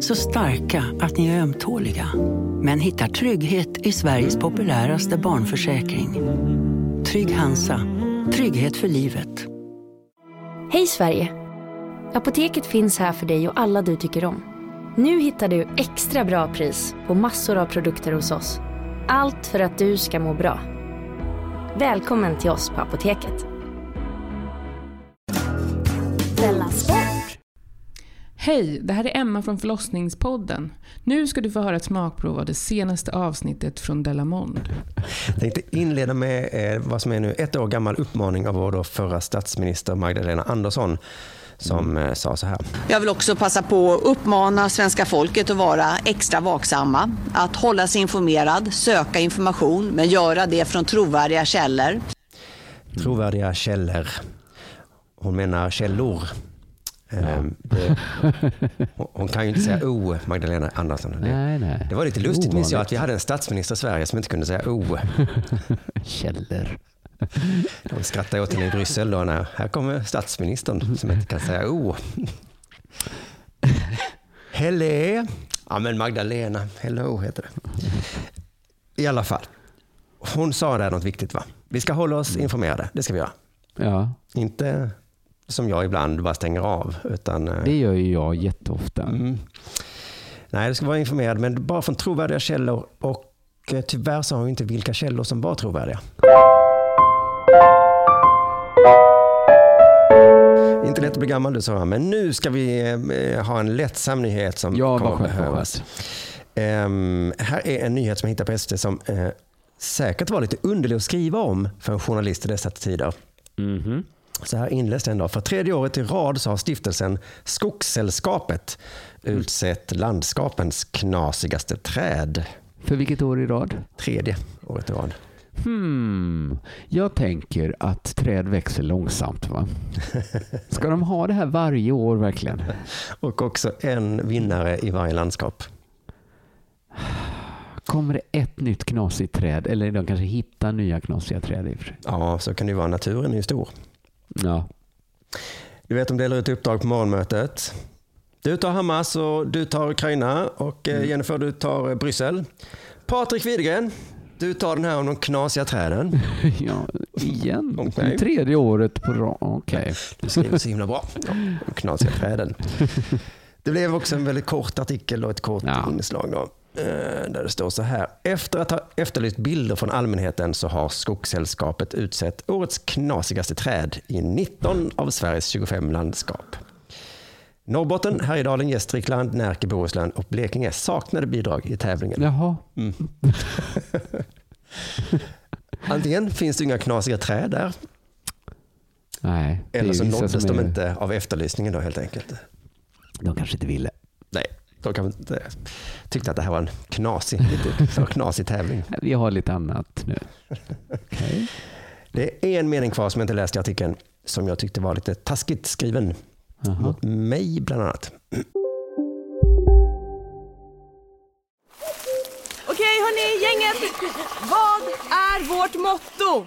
Så starka att ni är ömtåliga. Men hittar trygghet i Sveriges populäraste barnförsäkring. Trygg Hansa. Trygghet för livet. Hej Sverige! Apoteket finns här för dig och alla du tycker om. Nu hittar du extra bra pris på massor av produkter hos oss. Allt för att du ska må bra. Välkommen till oss på Apoteket. Hej, det här är Emma från förlossningspodden. Nu ska du få höra ett smakprov av det senaste avsnittet från Delamond. Jag tänkte inleda med eh, vad som är nu ett år gammal uppmaning av vår då förra statsminister Magdalena Andersson som eh, sa så här. Jag vill också passa på att uppmana svenska folket att vara extra vaksamma, att hålla sig informerad, söka information, men göra det från trovärdiga källor. Trovärdiga källor. Hon menar källor. Ehm, det, hon- kan ju inte säga O, Magdalena Andersson. Det, Nej, nej. det var lite lustigt minns jag att vi hade en statsminister i Sverige som inte kunde säga O. Källor. De skrattade åt henne i Bryssel då när här kommer statsministern som inte kan säga O. Helle. Ja men Magdalena, hello heter det. I alla fall. Hon sa där något viktigt va? Vi ska hålla oss informerade, det ska vi göra. Ja, Inte som jag ibland bara stänger av. Utan, eh, det gör ju jag jätteofta. mm. Nej, det ska vara informerad men bara från trovärdiga källor. Och eh, tyvärr sa hon inte vilka källor som var trovärdiga. Inte lätt att bli gammal du sa men nu ska vi eh, ha en lättsam nyhet som Ja, kommer vad behövas. Ehm, här är en nyhet som jag hittade på ST som eh, säkert var lite underlig att skriva om för en journalist i dessa tider. Mhm. Så här inleds den då. För tredje året i rad så har stiftelsen Skogssällskapet utsett landskapens knasigaste träd. För vilket år i rad? Tredje året i rad. Hmm. Jag tänker att träd växer långsamt. va? Ska de ha det här varje år verkligen? Och också en vinnare i varje landskap. Kommer det ett nytt knasigt träd? Eller de kanske hittar nya knasiga träd i. Ja, så kan det ju vara. Naturen är ju stor. Ja. Du vet, de delar ut uppdrag på morgonmötet. Du tar Hamas och du tar Ukraina och eh, Jennifer du tar eh, Bryssel. Patrik Widegren, du tar den här om de knasiga träden. ja, igen? Okej. Tredje året på rad. Okej. Du skriver så himla bra. Ja, de knasiga träden. Det blev också en väldigt kort artikel och ett kort Ja. inslag. Då, där det står så här. Efter att ha efterlyst bilder från allmänheten så har Skogssällskapet utsett årets knasigaste träd i 19 av Sveriges 25 landskap. Norrbotten, Härjedalen, Gästrikland, Närke, Bohuslän och Blekinge saknade bidrag i tävlingen. Jaha. Antingen finns det inga knasiga träd där, Nej. eller så nåddes de inte av efterlysningen då helt enkelt. De kanske inte ville. Nej, de inte tyckte att det här var en knasig, lite knasig tävling. Vi har lite annat nu. Okej. Det är en mening kvar som jag inte läste i artikeln som jag tyckte var lite taskigt skriven. Jaha. Mot mig bland annat. Okej hörni, gänget. Vad är vårt motto?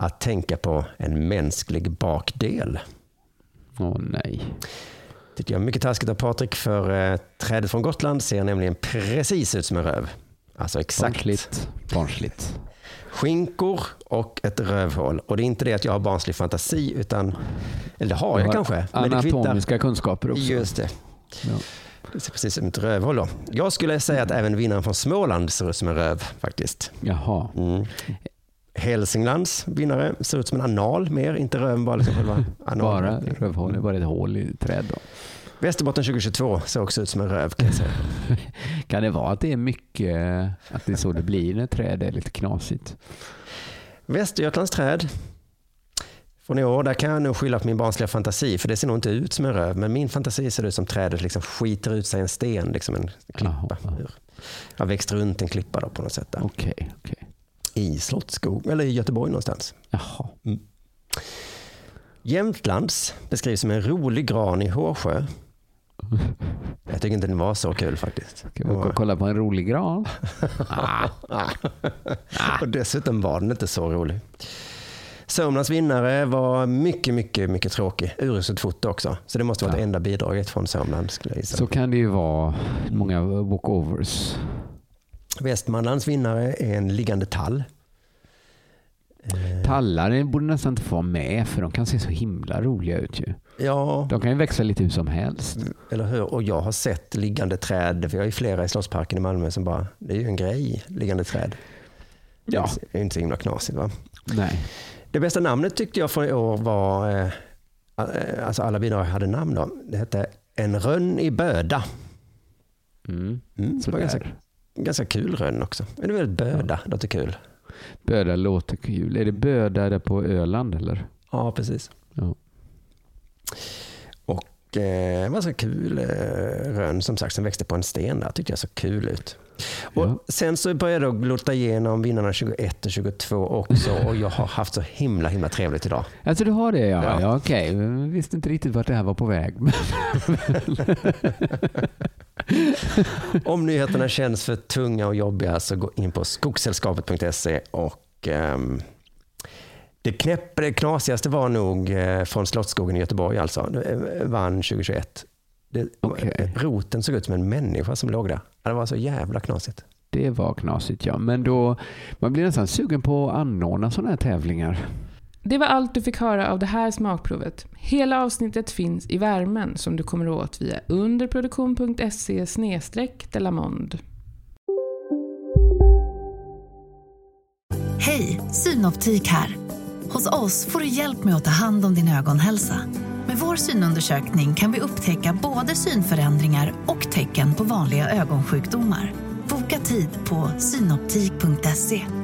att tänka på en mänsklig bakdel. Åh nej. tycker jag är mycket taskigt av Patrik för eh, trädet från Gotland ser nämligen precis ut som en röv. Alltså exakt. Barnsligt. Barnsligt. Skinkor och ett rövhål. Och det är inte det att jag har barnslig fantasi, utan, eller det har jag har kanske. men det Anatomiska kunskaper också. Just det. Ja. Det ser precis som ett rövhål då. Jag skulle säga att även vinnaren från Småland ser ut som en röv faktiskt. Jaha. Mm. Hälsinglands vinnare ser ut som en anal mer, inte röven bara liksom själva anal. Bara rövhål, det är bara ett hål i träd då. Västerbotten 2022 ser också ut som en röv kan jag säga. Kan det vara att det är mycket, att det är så det blir när träd är lite knasigt? Västergötlands träd från i år, där kan jag nog skylla på min barnsliga fantasi, för det ser nog inte ut som en röv, men min fantasi ser ut som trädet liksom skiter ut sig en sten, liksom en klippa. Jag har växt runt en klippa då på något sätt. Okej, okej. I Slottsskog, eller i Göteborg någonstans. Jaha. Mm. Jämtlands beskrivs som en rolig gran i Hårsjö. Jag tycker inte den var så kul faktiskt. Ska vi och kolla på en rolig gran? Ah. Och dessutom var den inte så rolig. Sörmlands vinnare var mycket, mycket, mycket tråkig. Uruselt foto också. Så det måste vara det enda bidraget från Sörmland. Så kan det ju vara många walkovers. Västmanlands vinnare är en liggande tall. Tallar borde nästan inte få vara med för de kan se så himla roliga ut ju. Ja, De kan ju växa lite hur som helst. eller hur? Och jag har sett liggande träd. Vi har ju flera i Slottsparken i Malmö som bara, det är ju en grej, liggande träd. Ja. Det är inte så himla knasigt va? Nej. Det bästa namnet tyckte jag för i år var, eh, alltså alla bidrag hade namn då. Det hette En rönn i Böda. Mm. Mm, det var ganska, ganska kul rönn också. Men det är väldigt Böda, låter kul. Böda låter kul. Är det Böda där på Öland eller? Ja, precis. Ja. Och eh, det var så kul eh, rönn som sagt som växte på en sten där. tyckte jag så kul ut. Och Ja. Sen så började jag glota igenom vinnarna 21 och 22 också och jag har haft så himla himla trevligt idag. Alltså du har det ja. Ja. ja. Okej, Jag visste inte riktigt vart det här var på väg. Om nyheterna känns för tunga och jobbiga så gå in på skogssällskapet.se och ehm, det knäpp, det knasigaste var nog eh, från Slottsskogen i Göteborg alltså. Eh, vann 2021. Det, Okej. Roten såg ut som en människa som låg där. Det var så jävla knasigt. Det var knasigt ja. Men då, man blir nästan sugen på att anordna sådana här tävlingar. Det var allt du fick höra av det här smakprovet. Hela avsnittet finns i värmen som du kommer åt via underproduktion.se delamond. Hej, Synoptik här. Hos oss får du hjälp med att ta hand om din ögonhälsa. Med vår synundersökning kan vi upptäcka både synförändringar och tecken på vanliga ögonsjukdomar. Boka tid på synoptik.se.